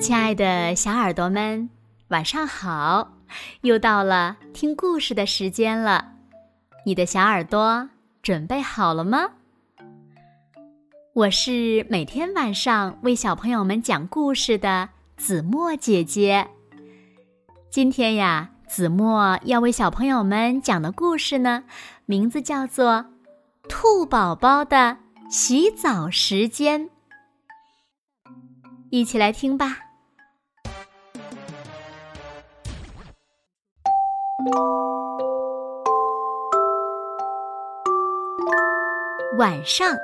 亲爱的小耳朵们，晚上好！又到了听故事的时间了，你的小耳朵准备好了吗？我是每天晚上为小朋友们讲故事的子墨姐姐。今天呀，子墨要为小朋友们讲的故事呢，名字叫做《兔宝宝的洗澡时间》，一起来听吧。晚上，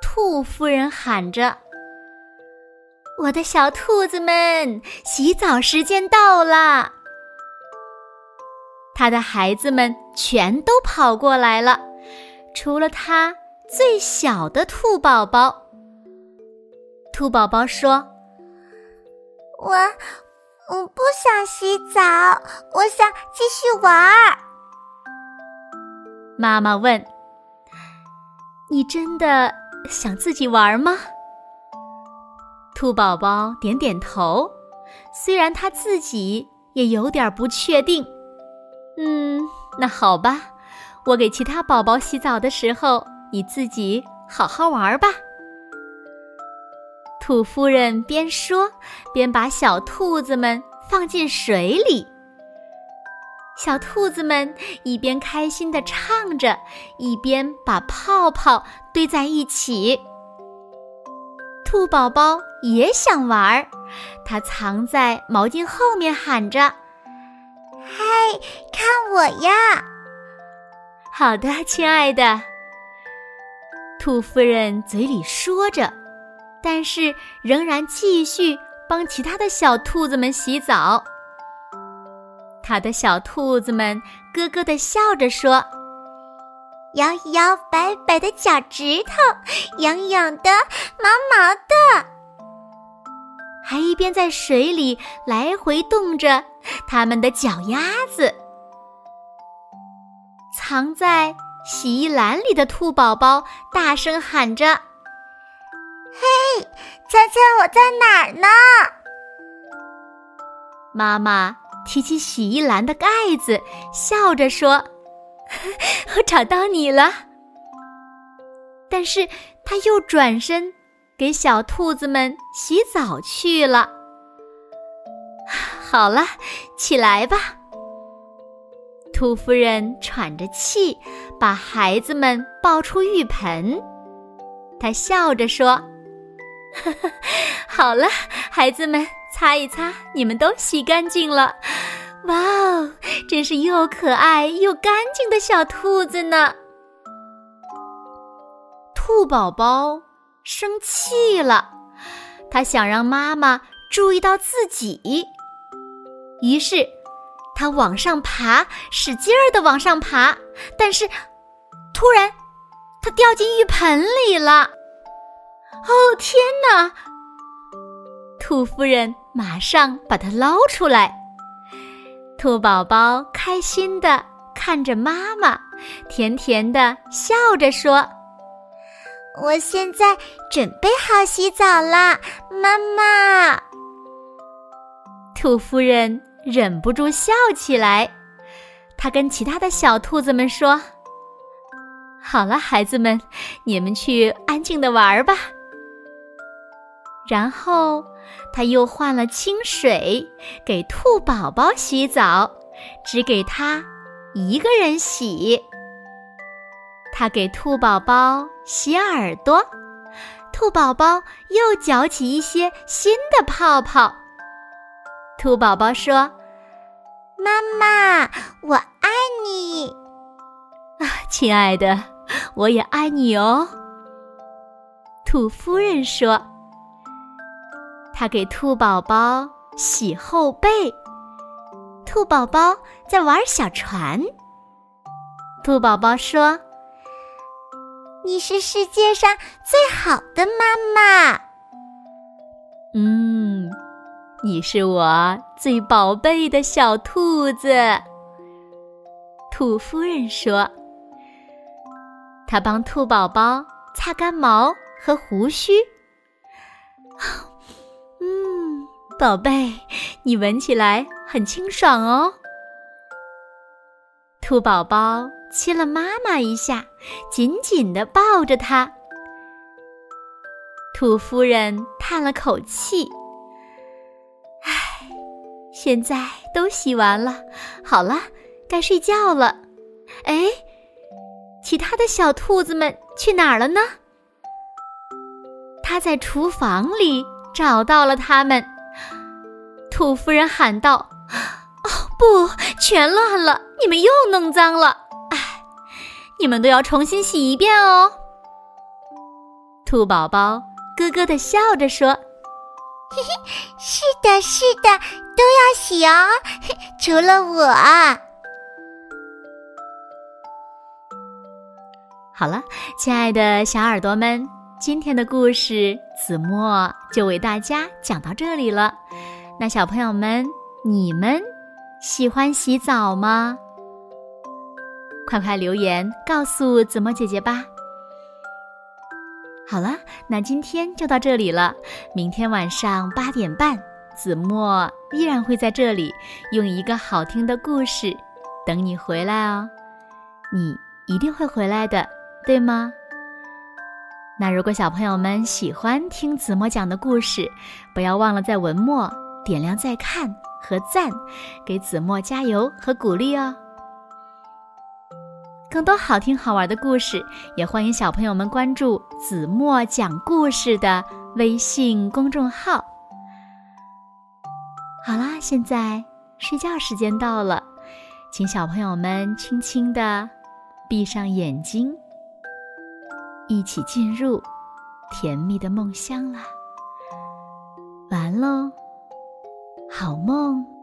兔夫人喊着：“我的小兔子们，洗澡时间到了！”他的孩子们全都跑过来了，除了他最小的兔宝宝。兔宝宝说：“我……”我不想洗澡，我想继续玩儿。妈妈问：“你真的想自己玩吗？”兔宝宝点点头，虽然他自己也有点不确定。嗯，那好吧，我给其他宝宝洗澡的时候，你自己好好玩吧。兔夫人边说边把小兔子们放进水里，小兔子们一边开心的唱着，一边把泡泡堆在一起。兔宝宝也想玩儿，它藏在毛巾后面喊着：“嗨，看我呀！”好的，亲爱的。兔夫人嘴里说着。但是仍然继续帮其他的小兔子们洗澡。他的小兔子们咯咯的笑着说：“摇一摇摆摆的脚趾头，痒痒的，毛毛的。”还一边在水里来回动着他们的脚丫子。藏在洗衣篮里的兔宝宝大声喊着。猜猜我在哪儿呢？妈妈提起洗衣篮的盖子，笑着说：“ 我找到你了。”但是他又转身给小兔子们洗澡去了。好了，起来吧。兔夫人喘着气，把孩子们抱出浴盆。她笑着说。好了，孩子们，擦一擦，你们都洗干净了。哇哦，真是又可爱又干净的小兔子呢！兔宝宝生气了，他想让妈妈注意到自己，于是他往上爬，使劲儿的往上爬，但是突然他掉进浴盆里了。哦天哪！兔夫人马上把它捞出来。兔宝宝开心的看着妈妈，甜甜的笑着说：“我现在准备好洗澡啦，妈妈。”兔夫人忍不住笑起来。她跟其他的小兔子们说：“好了，孩子们，你们去安静的玩吧。”然后，他又换了清水给兔宝宝洗澡，只给他一个人洗。他给兔宝宝洗耳朵，兔宝宝又搅起一些新的泡泡。兔宝宝说：“妈妈，我爱你。”啊，亲爱的，我也爱你哦。兔夫人说。他给兔宝宝洗后背，兔宝宝在玩小船。兔宝宝说：“你是世界上最好的妈妈。”嗯，你是我最宝贝的小兔子。兔夫人说：“她帮兔宝宝擦干毛和胡须。”宝贝，你闻起来很清爽哦。兔宝宝亲了妈妈一下，紧紧的抱着她。兔夫人叹了口气：“唉，现在都洗完了，好了，该睡觉了。哎，其他的小兔子们去哪儿了呢？”他在厨房里找到了它们。兔夫人喊道：“哦，不，全乱了！你们又弄脏了。哎，你们都要重新洗一遍哦。”兔宝宝咯咯的笑着说：“嘿嘿，是的，是的，都要洗哦，除了我。”好了，亲爱的小耳朵们，今天的故事子墨就为大家讲到这里了。那小朋友们，你们喜欢洗澡吗？快快留言告诉子墨姐姐吧。好了，那今天就到这里了。明天晚上八点半，子墨依然会在这里，用一个好听的故事等你回来哦。你一定会回来的，对吗？那如果小朋友们喜欢听子墨讲的故事，不要忘了在文末。点亮再看和赞，给子墨加油和鼓励哦！更多好听好玩的故事，也欢迎小朋友们关注“子墨讲故事”的微信公众号。好啦，现在睡觉时间到了，请小朋友们轻轻的闭上眼睛，一起进入甜蜜的梦乡啦！完喽。好梦。